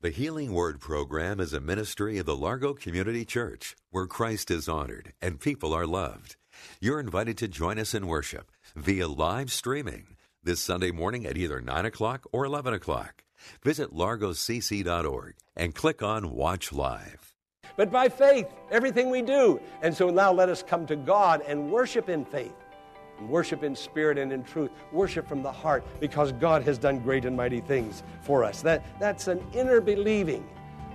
The Healing Word program is a ministry of the Largo Community Church where Christ is honored and people are loved. You're invited to join us in worship via live streaming this Sunday morning at either 9 o'clock or 11 o'clock. Visit largocc.org and click on Watch Live. But by faith, everything we do. And so now let us come to God and worship in faith. Worship in spirit and in truth. Worship from the heart because God has done great and mighty things for us. That, that's an inner believing.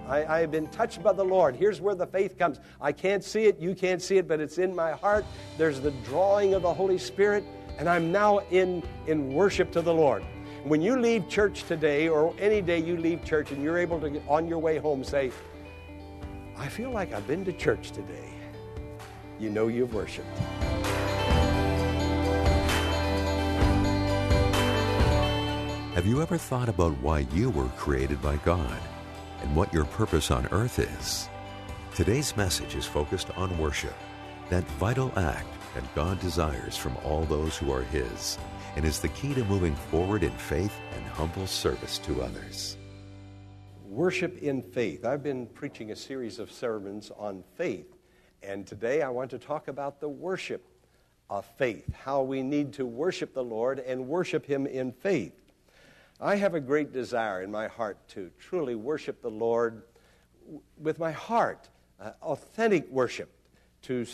I, I have been touched by the Lord. Here's where the faith comes. I can't see it, you can't see it, but it's in my heart. There's the drawing of the Holy Spirit, and I'm now in, in worship to the Lord. When you leave church today, or any day you leave church and you're able to, get on your way home, say, I feel like I've been to church today. You know you've worshiped. Have you ever thought about why you were created by God and what your purpose on earth is? Today's message is focused on worship, that vital act that God desires from all those who are His, and is the key to moving forward in faith and humble service to others. Worship in faith. I've been preaching a series of sermons on faith, and today I want to talk about the worship of faith, how we need to worship the Lord and worship Him in faith. I have a great desire in my heart to truly worship the Lord with my heart, uh, authentic worship, to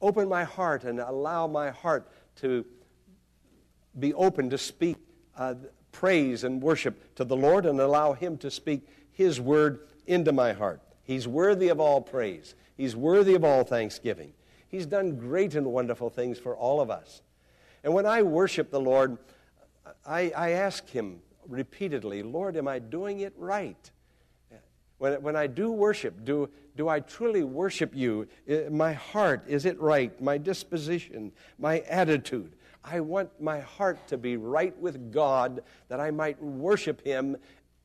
open my heart and allow my heart to be open to speak uh, praise and worship to the Lord and allow Him to speak His word into my heart. He's worthy of all praise, He's worthy of all thanksgiving. He's done great and wonderful things for all of us. And when I worship the Lord, I, I ask Him repeatedly, Lord, am I doing it right? When, when I do worship, do, do I truly worship you? My heart, is it right? My disposition, my attitude. I want my heart to be right with God that I might worship Him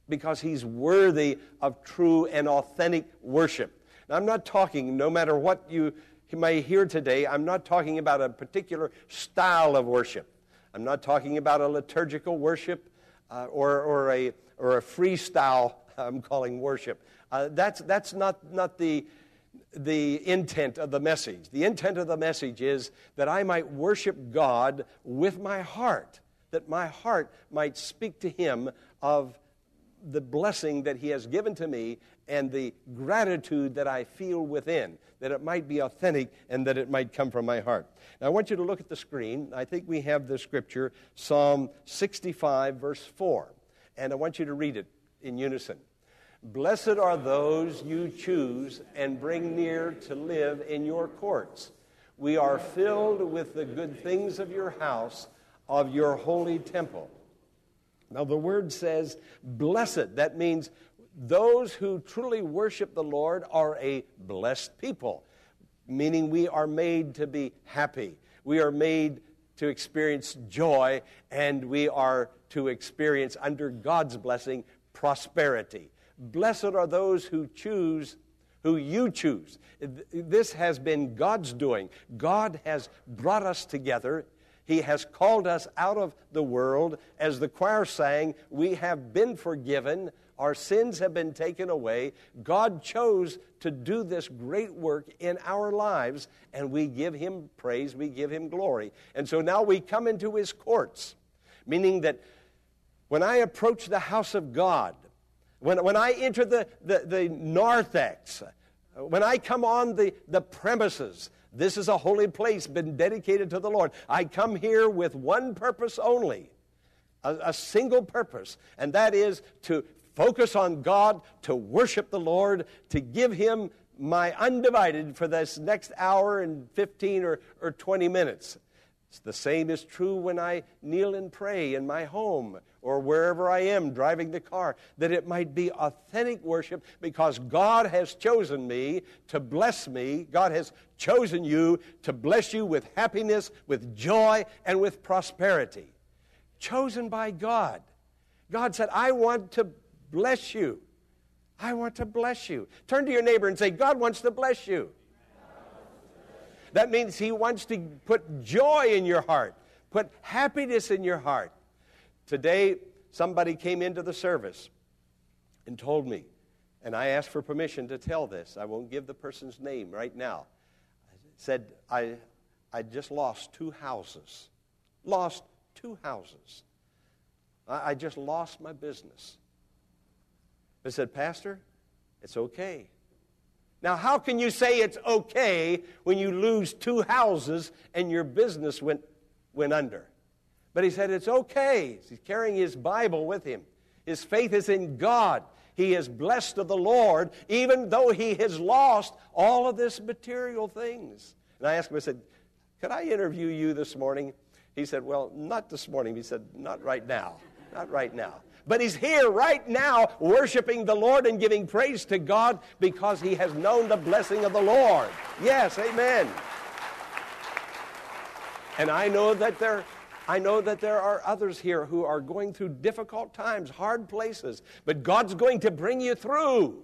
because He's worthy of true and authentic worship. Now, I'm not talking, no matter what you may hear today, I'm not talking about a particular style of worship. I'm not talking about a liturgical worship uh, or, or, a, or a freestyle, I'm calling worship. Uh, that's that's not, not the, the intent of the message. The intent of the message is that I might worship God with my heart, that my heart might speak to Him of the blessing that He has given to me and the gratitude that I feel within, that it might be authentic and that it might come from my heart. Now, I want you to look at the screen. I think we have the scripture, Psalm 65, verse 4. And I want you to read it in unison. Blessed are those you choose and bring near to live in your courts. We are filled with the good things of your house, of your holy temple. Now, the word says blessed. That means those who truly worship the Lord are a blessed people, meaning we are made to be happy. We are made to experience joy, and we are to experience, under God's blessing, prosperity. Blessed are those who choose who you choose. This has been God's doing. God has brought us together he has called us out of the world. As the choir sang, we have been forgiven. Our sins have been taken away. God chose to do this great work in our lives, and we give Him praise, we give Him glory. And so now we come into His courts, meaning that when I approach the house of God, when, when I enter the, the, the narthex, when I come on the, the premises, this is a holy place, been dedicated to the Lord. I come here with one purpose only, a, a single purpose, and that is to focus on God, to worship the Lord, to give Him my undivided for this next hour and 15 or, or 20 minutes. It's the same is true when I kneel and pray in my home or wherever I am driving the car, that it might be authentic worship because God has chosen me to bless me. God has chosen you to bless you with happiness, with joy, and with prosperity. Chosen by God. God said, I want to bless you. I want to bless you. Turn to your neighbor and say, God wants to bless you. That means He wants to put joy in your heart, put happiness in your heart. Today, somebody came into the service and told me, and I asked for permission to tell this. I won't give the person's name right now. I said, I, I just lost two houses. Lost two houses. I, I just lost my business. I said, Pastor, it's okay. Now, how can you say it's okay when you lose two houses and your business went, went under? But he said it's okay. He's carrying his Bible with him. His faith is in God. He is blessed of the Lord, even though he has lost all of this material things. And I asked him, I said, Could I interview you this morning? He said, Well, not this morning. He said, Not right now. Not right now. But he's here right now worshiping the Lord and giving praise to God because he has known the blessing of the Lord. Yes, amen. And I know that there I know that there are others here who are going through difficult times, hard places, but God's going to bring you through.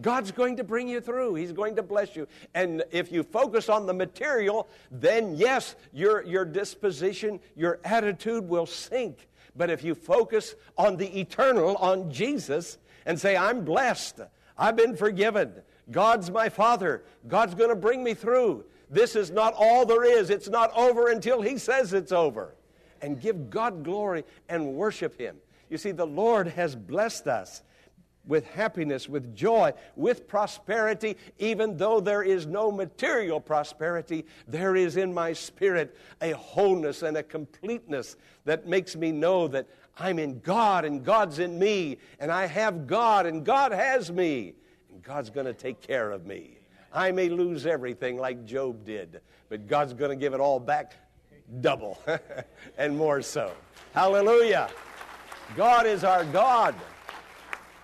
God's going to bring you through. He's going to bless you. And if you focus on the material, then yes, your, your disposition, your attitude will sink. But if you focus on the eternal, on Jesus, and say, I'm blessed, I've been forgiven, God's my Father, God's going to bring me through. This is not all there is. It's not over until He says it's over. And give God glory and worship Him. You see, the Lord has blessed us with happiness, with joy, with prosperity, even though there is no material prosperity, there is in my spirit a wholeness and a completeness that makes me know that I'm in God and God's in me, and I have God and God has me, and God's going to take care of me. I may lose everything like Job did, but God's going to give it all back double and more so. Hallelujah. God is our God.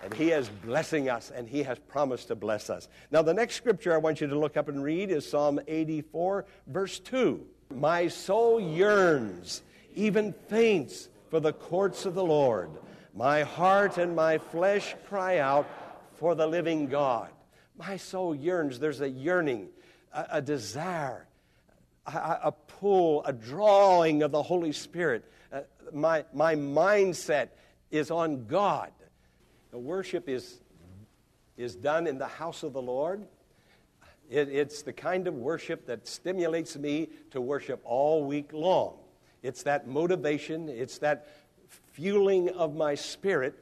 And he is blessing us, and he has promised to bless us. Now, the next scripture I want you to look up and read is Psalm 84, verse 2. My soul yearns, even faints, for the courts of the Lord. My heart and my flesh cry out for the living God. My soul yearns. There's a yearning, a, a desire, a, a, pull, a drawing of the Holy Spirit. Uh, my, my mindset is on God. The worship is, is done in the house of the Lord. It, it's the kind of worship that stimulates me to worship all week long. It's that motivation, it's that fueling of my spirit.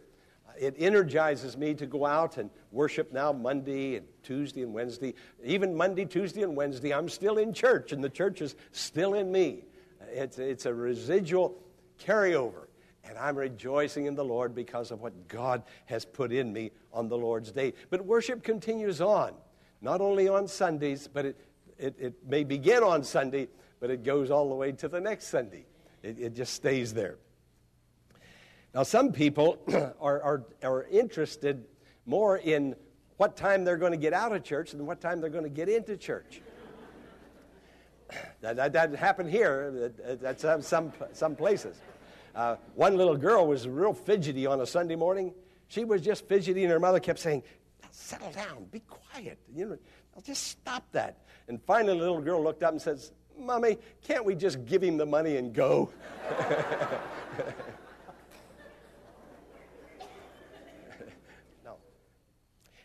It energizes me to go out and worship now Monday and Tuesday and Wednesday. Even Monday, Tuesday, and Wednesday, I'm still in church, and the church is still in me. It's, it's a residual carryover and I'm rejoicing in the Lord because of what God has put in me on the Lord's day. But worship continues on, not only on Sundays, but it, it, it may begin on Sunday, but it goes all the way to the next Sunday. It, it just stays there. Now, some people are, are, are interested more in what time they're going to get out of church than what time they're going to get into church. that, that, that happened here at some, some, some places. Uh, one little girl was real fidgety on a Sunday morning. She was just fidgety, and her mother kept saying, Settle down, be quiet. You know, I'll just stop that. And finally, the little girl looked up and says, Mommy, can't we just give him the money and go? no.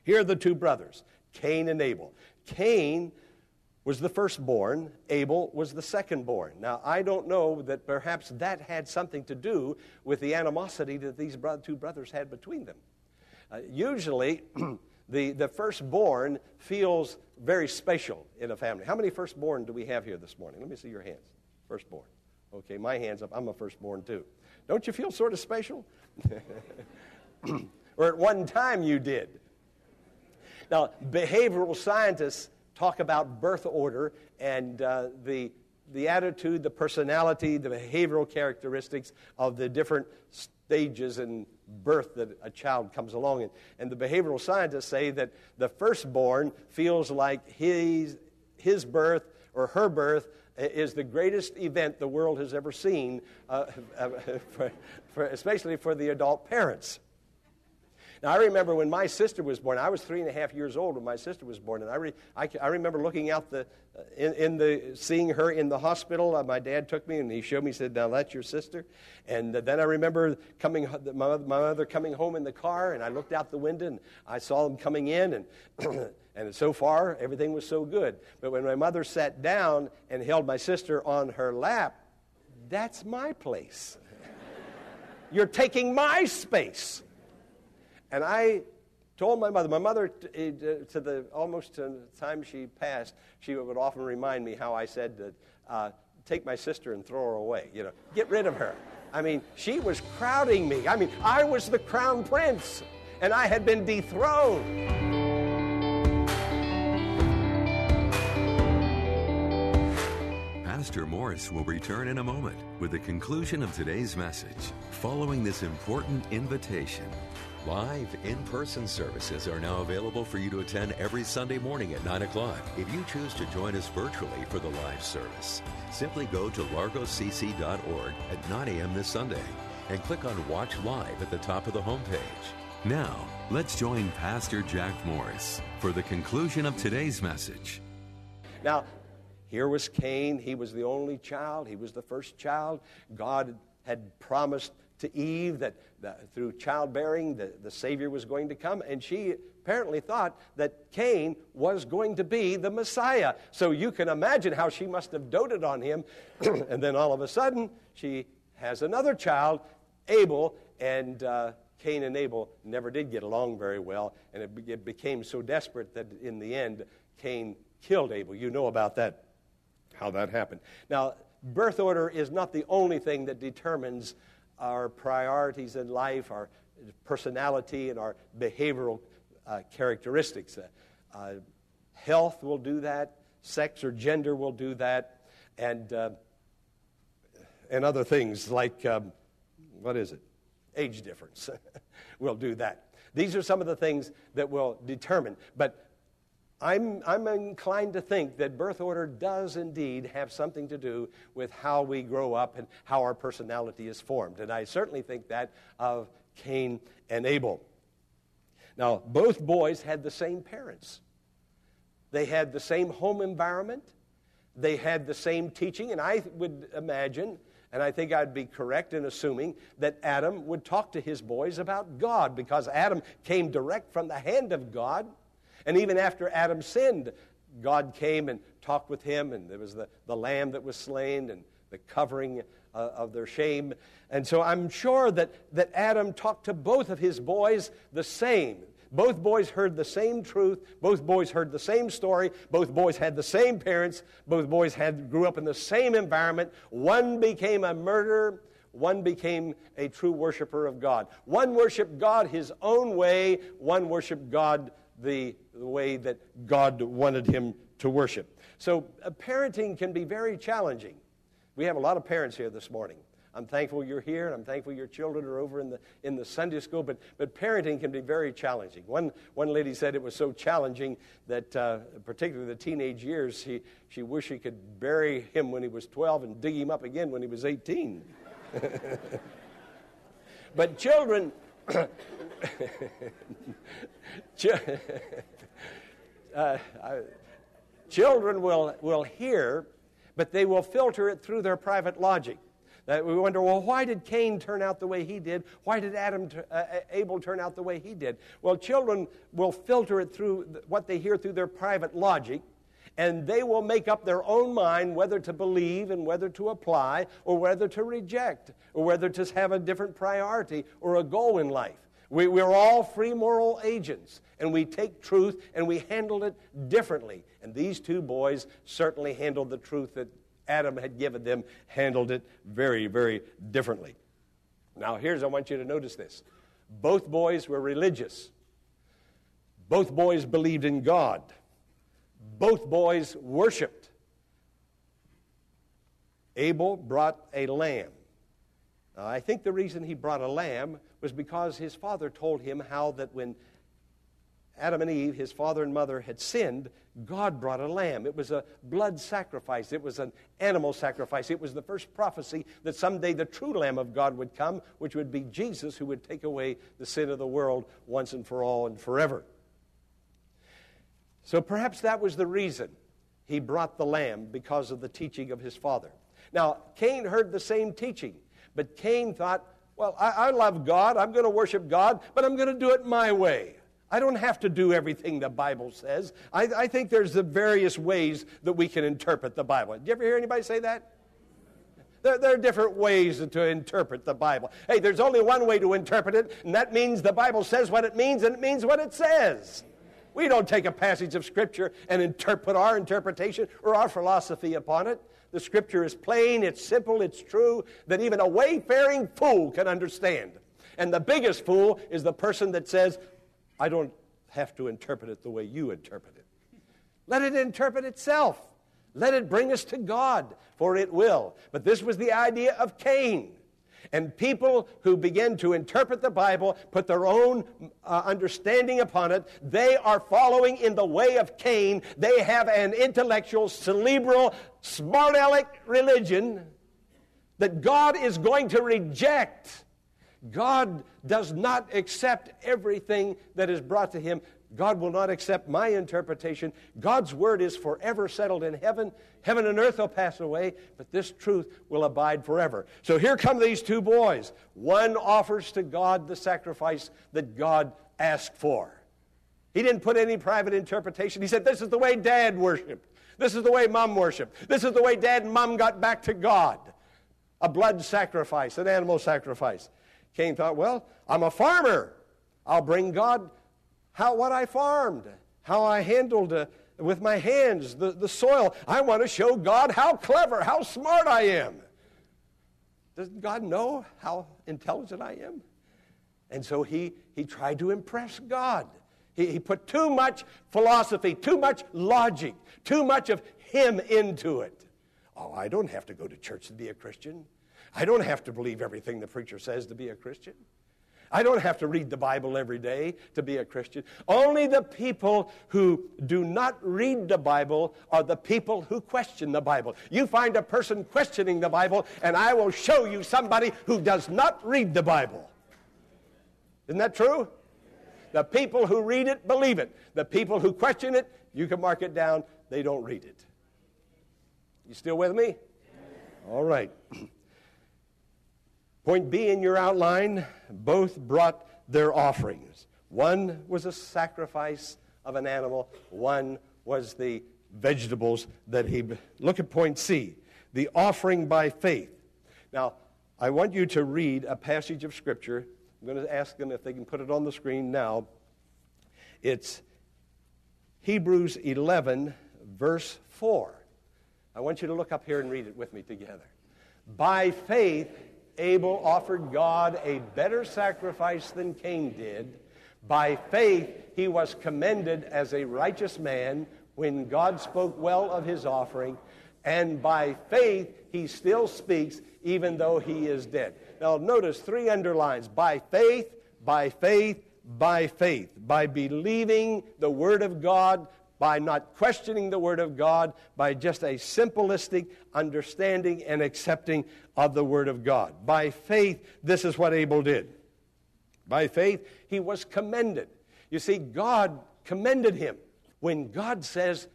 Here are the two brothers, Cain and Abel. Cain was the firstborn, Abel was the secondborn. Now, I don't know that perhaps that had something to do with the animosity that these two brothers had between them. Uh, usually, the, the firstborn feels very special in a family. How many firstborn do we have here this morning? Let me see your hands. Firstborn. Okay, my hand's up. I'm a firstborn too. Don't you feel sort of special? or at one time you did. Now, behavioral scientists talk about birth order and uh, the the attitude, the personality, the behavioral characteristics of the different stages in birth that a child comes along in. And the behavioral scientists say that the firstborn feels like his, his birth or her birth is the greatest event the world has ever seen, uh, for, for, especially for the adult parents. Now, I remember when my sister was born, I was three and a half years old when my sister was born, and I, re, I, I remember looking out the, uh, in, in, the, seeing her in the hospital. Uh, my dad took me and he showed me, he said, Now that's your sister. And uh, then I remember coming, my, my mother coming home in the car, and I looked out the window and I saw them coming in, and, and so far, everything was so good. But when my mother sat down and held my sister on her lap, that's my place. You're taking my space. And I told my mother, my mother, eh, to the almost to the time she passed, she would often remind me how I said that, uh, take my sister and throw her away, you know, get rid of her. I mean, she was crowding me. I mean, I was the crown prince, and I had been dethroned. Pastor Morris will return in a moment with the conclusion of today's message. Following this important invitation, Live in person services are now available for you to attend every Sunday morning at 9 o'clock. If you choose to join us virtually for the live service, simply go to largocc.org at 9 a.m. this Sunday and click on Watch Live at the top of the homepage. Now, let's join Pastor Jack Morris for the conclusion of today's message. Now, here was Cain. He was the only child, he was the first child. God had promised to Eve that, through childbearing the, the Savior was going to come, and she apparently thought that Cain was going to be the Messiah. So you can imagine how she must have doted on him. and then all of a sudden, she has another child, Abel, and uh, Cain and Abel never did get along very well, and it, it became so desperate that in the end, Cain killed Abel. You know about that, how that happened. Now, birth order is not the only thing that determines our priorities in life, our personality, and our behavioral uh, characteristics. Uh, uh, health will do that, sex or gender will do that, and, uh, and other things like, um, what is it? Age difference will do that. These are some of the things that will determine. But I'm, I'm inclined to think that birth order does indeed have something to do with how we grow up and how our personality is formed. And I certainly think that of Cain and Abel. Now, both boys had the same parents, they had the same home environment, they had the same teaching, and I would imagine. And I think I'd be correct in assuming that Adam would talk to his boys about God because Adam came direct from the hand of God. And even after Adam sinned, God came and talked with him, and there was the, the lamb that was slain and the covering uh, of their shame. And so I'm sure that, that Adam talked to both of his boys the same. Both boys heard the same truth. Both boys heard the same story. Both boys had the same parents. Both boys had, grew up in the same environment. One became a murderer. One became a true worshiper of God. One worshiped God his own way. One worshiped God the, the way that God wanted him to worship. So, uh, parenting can be very challenging. We have a lot of parents here this morning. I'm thankful you're here, and I'm thankful your children are over in the, in the Sunday school, but, but parenting can be very challenging. One, one lady said it was so challenging that, uh, particularly the teenage years, she, she wished she could bury him when he was 12 and dig him up again when he was 18. but children, uh, children will, will hear, but they will filter it through their private logic. That we wonder, well, why did Cain turn out the way he did? Why did Adam, uh, Abel turn out the way he did? Well, children will filter it through what they hear through their private logic, and they will make up their own mind whether to believe and whether to apply, or whether to reject, or whether to have a different priority or a goal in life. We, we're all free moral agents, and we take truth and we handle it differently. And these two boys certainly handled the truth that Adam had given them, handled it very, very differently. Now, here's, I want you to notice this. Both boys were religious. Both boys believed in God. Both boys worshiped. Abel brought a lamb. Now, I think the reason he brought a lamb was because his father told him how that when Adam and Eve, his father and mother, had sinned, God brought a lamb. It was a blood sacrifice, it was an animal sacrifice. It was the first prophecy that someday the true Lamb of God would come, which would be Jesus, who would take away the sin of the world once and for all and forever. So perhaps that was the reason he brought the lamb because of the teaching of his father. Now, Cain heard the same teaching, but Cain thought, well, I, I love God, I'm going to worship God, but I'm going to do it my way. I don't have to do everything the Bible says. I, I think there's the various ways that we can interpret the Bible. Did you ever hear anybody say that? There, there, are different ways to interpret the Bible. Hey, there's only one way to interpret it, and that means the Bible says what it means, and it means what it says. We don't take a passage of Scripture and interpret our interpretation or our philosophy upon it. The Scripture is plain, it's simple, it's true, that even a wayfaring fool can understand. And the biggest fool is the person that says, I don't have to interpret it the way you interpret it. Let it interpret itself. Let it bring us to God, for it will. But this was the idea of Cain. And people who begin to interpret the Bible, put their own uh, understanding upon it, they are following in the way of Cain. They have an intellectual, cerebral, smart aleck religion that God is going to reject. God does not accept everything that is brought to him God will not accept my interpretation. God's word is forever settled in heaven. Heaven and earth will pass away, but this truth will abide forever. So here come these two boys. One offers to God the sacrifice that God asked for. He didn't put any private interpretation. He said, This is the way dad worshiped. This is the way mom worshiped. This is the way dad and mom got back to God. A blood sacrifice, an animal sacrifice. Cain thought, Well, I'm a farmer. I'll bring God how what I farmed, how I handled uh, with my hands the, the soil. I want to show God how clever, how smart I am. Doesn't God know how intelligent I am? And so he, he tried to impress God. He, he put too much philosophy, too much logic, too much of him into it. Oh, I don't have to go to church to be a Christian. I don't have to believe everything the preacher says to be a Christian. I don't have to read the Bible every day to be a Christian. Only the people who do not read the Bible are the people who question the Bible. You find a person questioning the Bible, and I will show you somebody who does not read the Bible. Isn't that true? The people who read it believe it. The people who question it, you can mark it down, they don't read it. You still with me? All right. Point B in your outline both brought their offerings. One was a sacrifice of an animal, one was the vegetables that he. Look at point C the offering by faith. Now, I want you to read a passage of Scripture. I'm going to ask them if they can put it on the screen now. It's Hebrews 11, verse 4. I want you to look up here and read it with me together. By faith, Abel offered God a better sacrifice than Cain did. By faith, he was commended as a righteous man when God spoke well of his offering. And by faith, he still speaks even though he is dead. Now, notice three underlines by faith, by faith, by faith. By believing the Word of God, by not questioning the Word of God, by just a simplistic understanding and accepting of the Word of God. By faith, this is what Abel did. By faith, he was commended. You see, God commended him. When God says,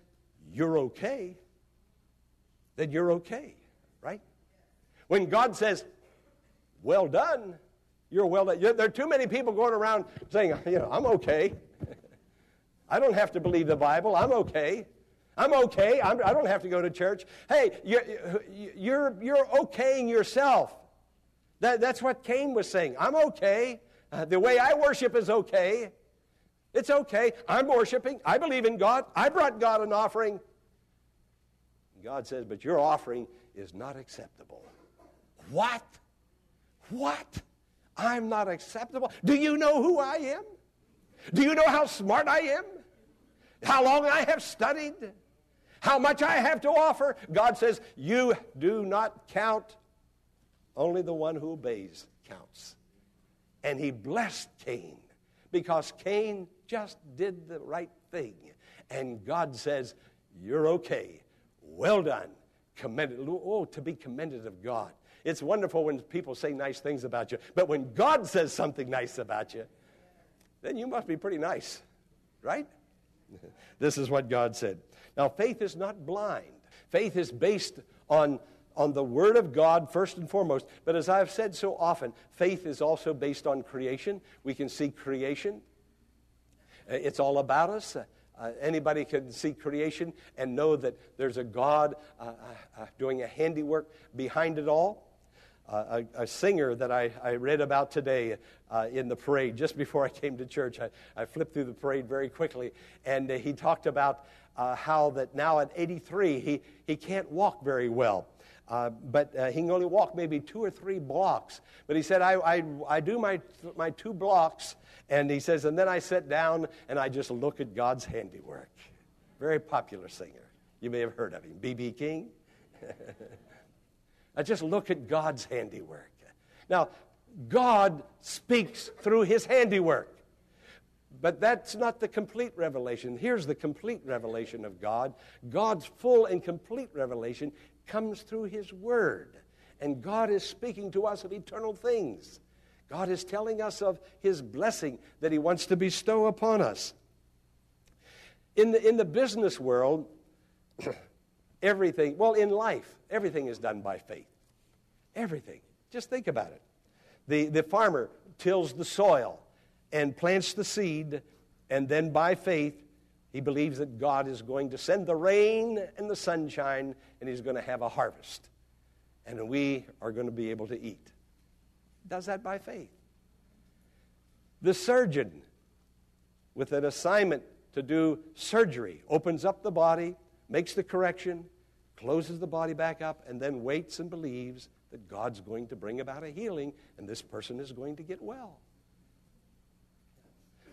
You're okay, then you're okay, right? When God says, Well done, you're well done. There are too many people going around saying, You know, I'm okay. I don't have to believe the Bible. I'm okay. I'm okay. I'm, I do not have to go to church. Hey, you're, you're, you're okaying yourself. That, that's what Cain was saying. I'm okay. Uh, the way I worship is okay. It's okay. I'm worshiping. I believe in God. I brought God an offering. God says, but your offering is not acceptable. What? What? I'm not acceptable? Do you know who I am? Do you know how smart I am? How long I have studied? how much I have to offer. God says, You do not count, only the one who obeys counts. And he blessed Cain because Cain just did the right thing. And God says, You're okay. Well done. Commended. Oh, to be commended of God. It's wonderful when people say nice things about you, but when God says something nice about you, then you must be pretty nice, right? this is what God said. Now, faith is not blind. Faith is based on, on the Word of God first and foremost. But as I've said so often, faith is also based on creation. We can see creation, uh, it's all about us. Uh, uh, anybody can see creation and know that there's a God uh, uh, uh doing a handiwork behind it all. A, a, singer that I, I, read about today in the parade, just before I came to church, I, I flipped through the parade very quickly, and he talked about uh, how that now at 83, he, he can't walk very well. Uh, but uh, he can only walk maybe two or three blocks. But he said, I, I, I do my, my two blocks, and he says, and then I sit down and I just look at God's handiwork. Very popular singer. You may have heard of him, B.B. King. I just look at God's handiwork. Now, God speaks through his handiwork. But that's not the complete revelation. Here's the complete revelation of God God's full and complete revelation comes through His Word. And God is speaking to us of eternal things. God is telling us of His blessing that He wants to bestow upon us. In the, in the business world, everything, well, in life, everything is done by faith. Everything. Just think about it. The, the farmer tills the soil and plants the seed, and then by faith, he believes that God is going to send the rain and the sunshine, and he's going to have a harvest. And we are going to be able to eat. Does that by faith. The surgeon, with an assignment to do surgery, opens up the body, makes the correction, closes the body back up, and then waits and believes that God's going to bring about a healing, and this person is going to get well.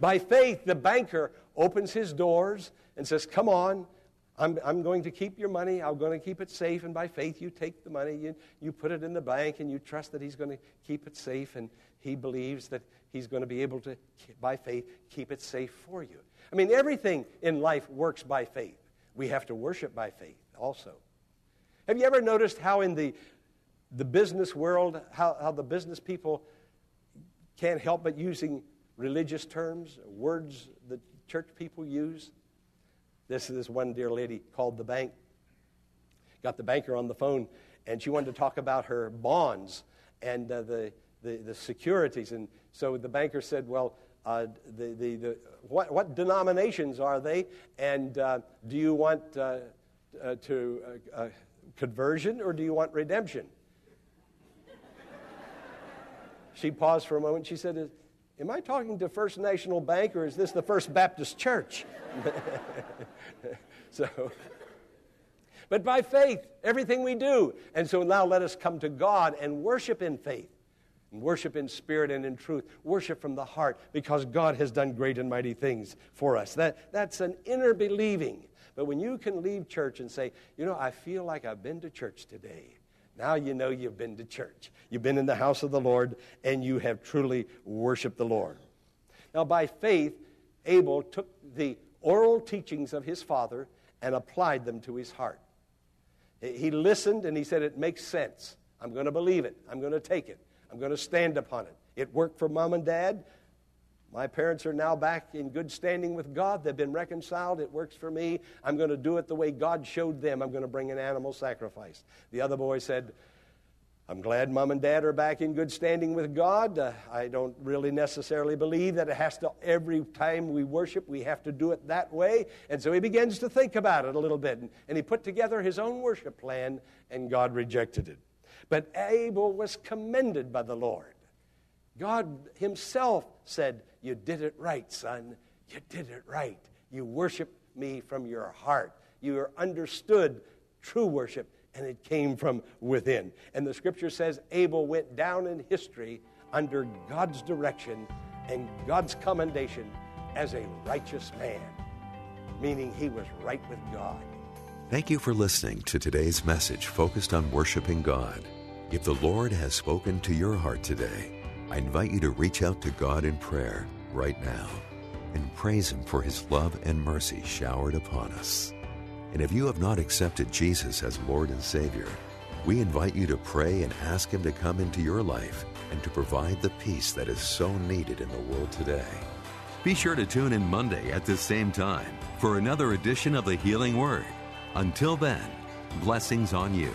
By faith, the banker opens his doors and says, Come on, I'm, I'm going to keep your money. I'm going to keep it safe. And by faith, you take the money, you, you put it in the bank, and you trust that he's going to keep it safe. And he believes that he's going to be able to, by faith, keep it safe for you. I mean, everything in life works by faith. We have to worship by faith also. Have you ever noticed how in the, the business world, how, how the business people can't help but using religious terms, words that church people use. This is this one dear lady called the bank. Got the banker on the phone, and she wanted to talk about her bonds and uh, the, the, the, securities. And so the banker said, Well, uh, the, the, the, what, what denominations are they? And uh, do you want uh, uh, to uh, conversion or do you want redemption? she paused for a moment. She said, Am I talking to First National Bank or is this the First Baptist Church? so, but by faith, everything we do. And so now let us come to God and worship in faith, worship in spirit and in truth, worship from the heart because God has done great and mighty things for us. That, that's an inner believing. But when you can leave church and say, you know, I feel like I've been to church today. Now you know you've been to church. You've been in the house of the Lord and you have truly worshiped the Lord. Now, by faith, Abel took the oral teachings of his father and applied them to his heart. He listened and he said, It makes sense. I'm going to believe it. I'm going to take it. I'm going to stand upon it. It worked for mom and dad. My parents are now back in good standing with God. They've been reconciled. It works for me. I'm going to do it the way God showed them. I'm going to bring an animal sacrifice. The other boy said, I'm glad mom and dad are back in good standing with God. Uh, I don't really necessarily believe that it has to, every time we worship, we have to do it that way. And so he begins to think about it a little bit. And, and he put together his own worship plan, and God rejected it. But Abel was commended by the Lord. God himself said, You did it right, son. You did it right. You worship me from your heart. You understood true worship, and it came from within. And the scripture says Abel went down in history under God's direction and God's commendation as a righteous man, meaning he was right with God. Thank you for listening to today's message focused on worshiping God. If the Lord has spoken to your heart today, I invite you to reach out to God in prayer right now and praise Him for His love and mercy showered upon us. And if you have not accepted Jesus as Lord and Savior, we invite you to pray and ask Him to come into your life and to provide the peace that is so needed in the world today. Be sure to tune in Monday at this same time for another edition of the Healing Word. Until then, blessings on you.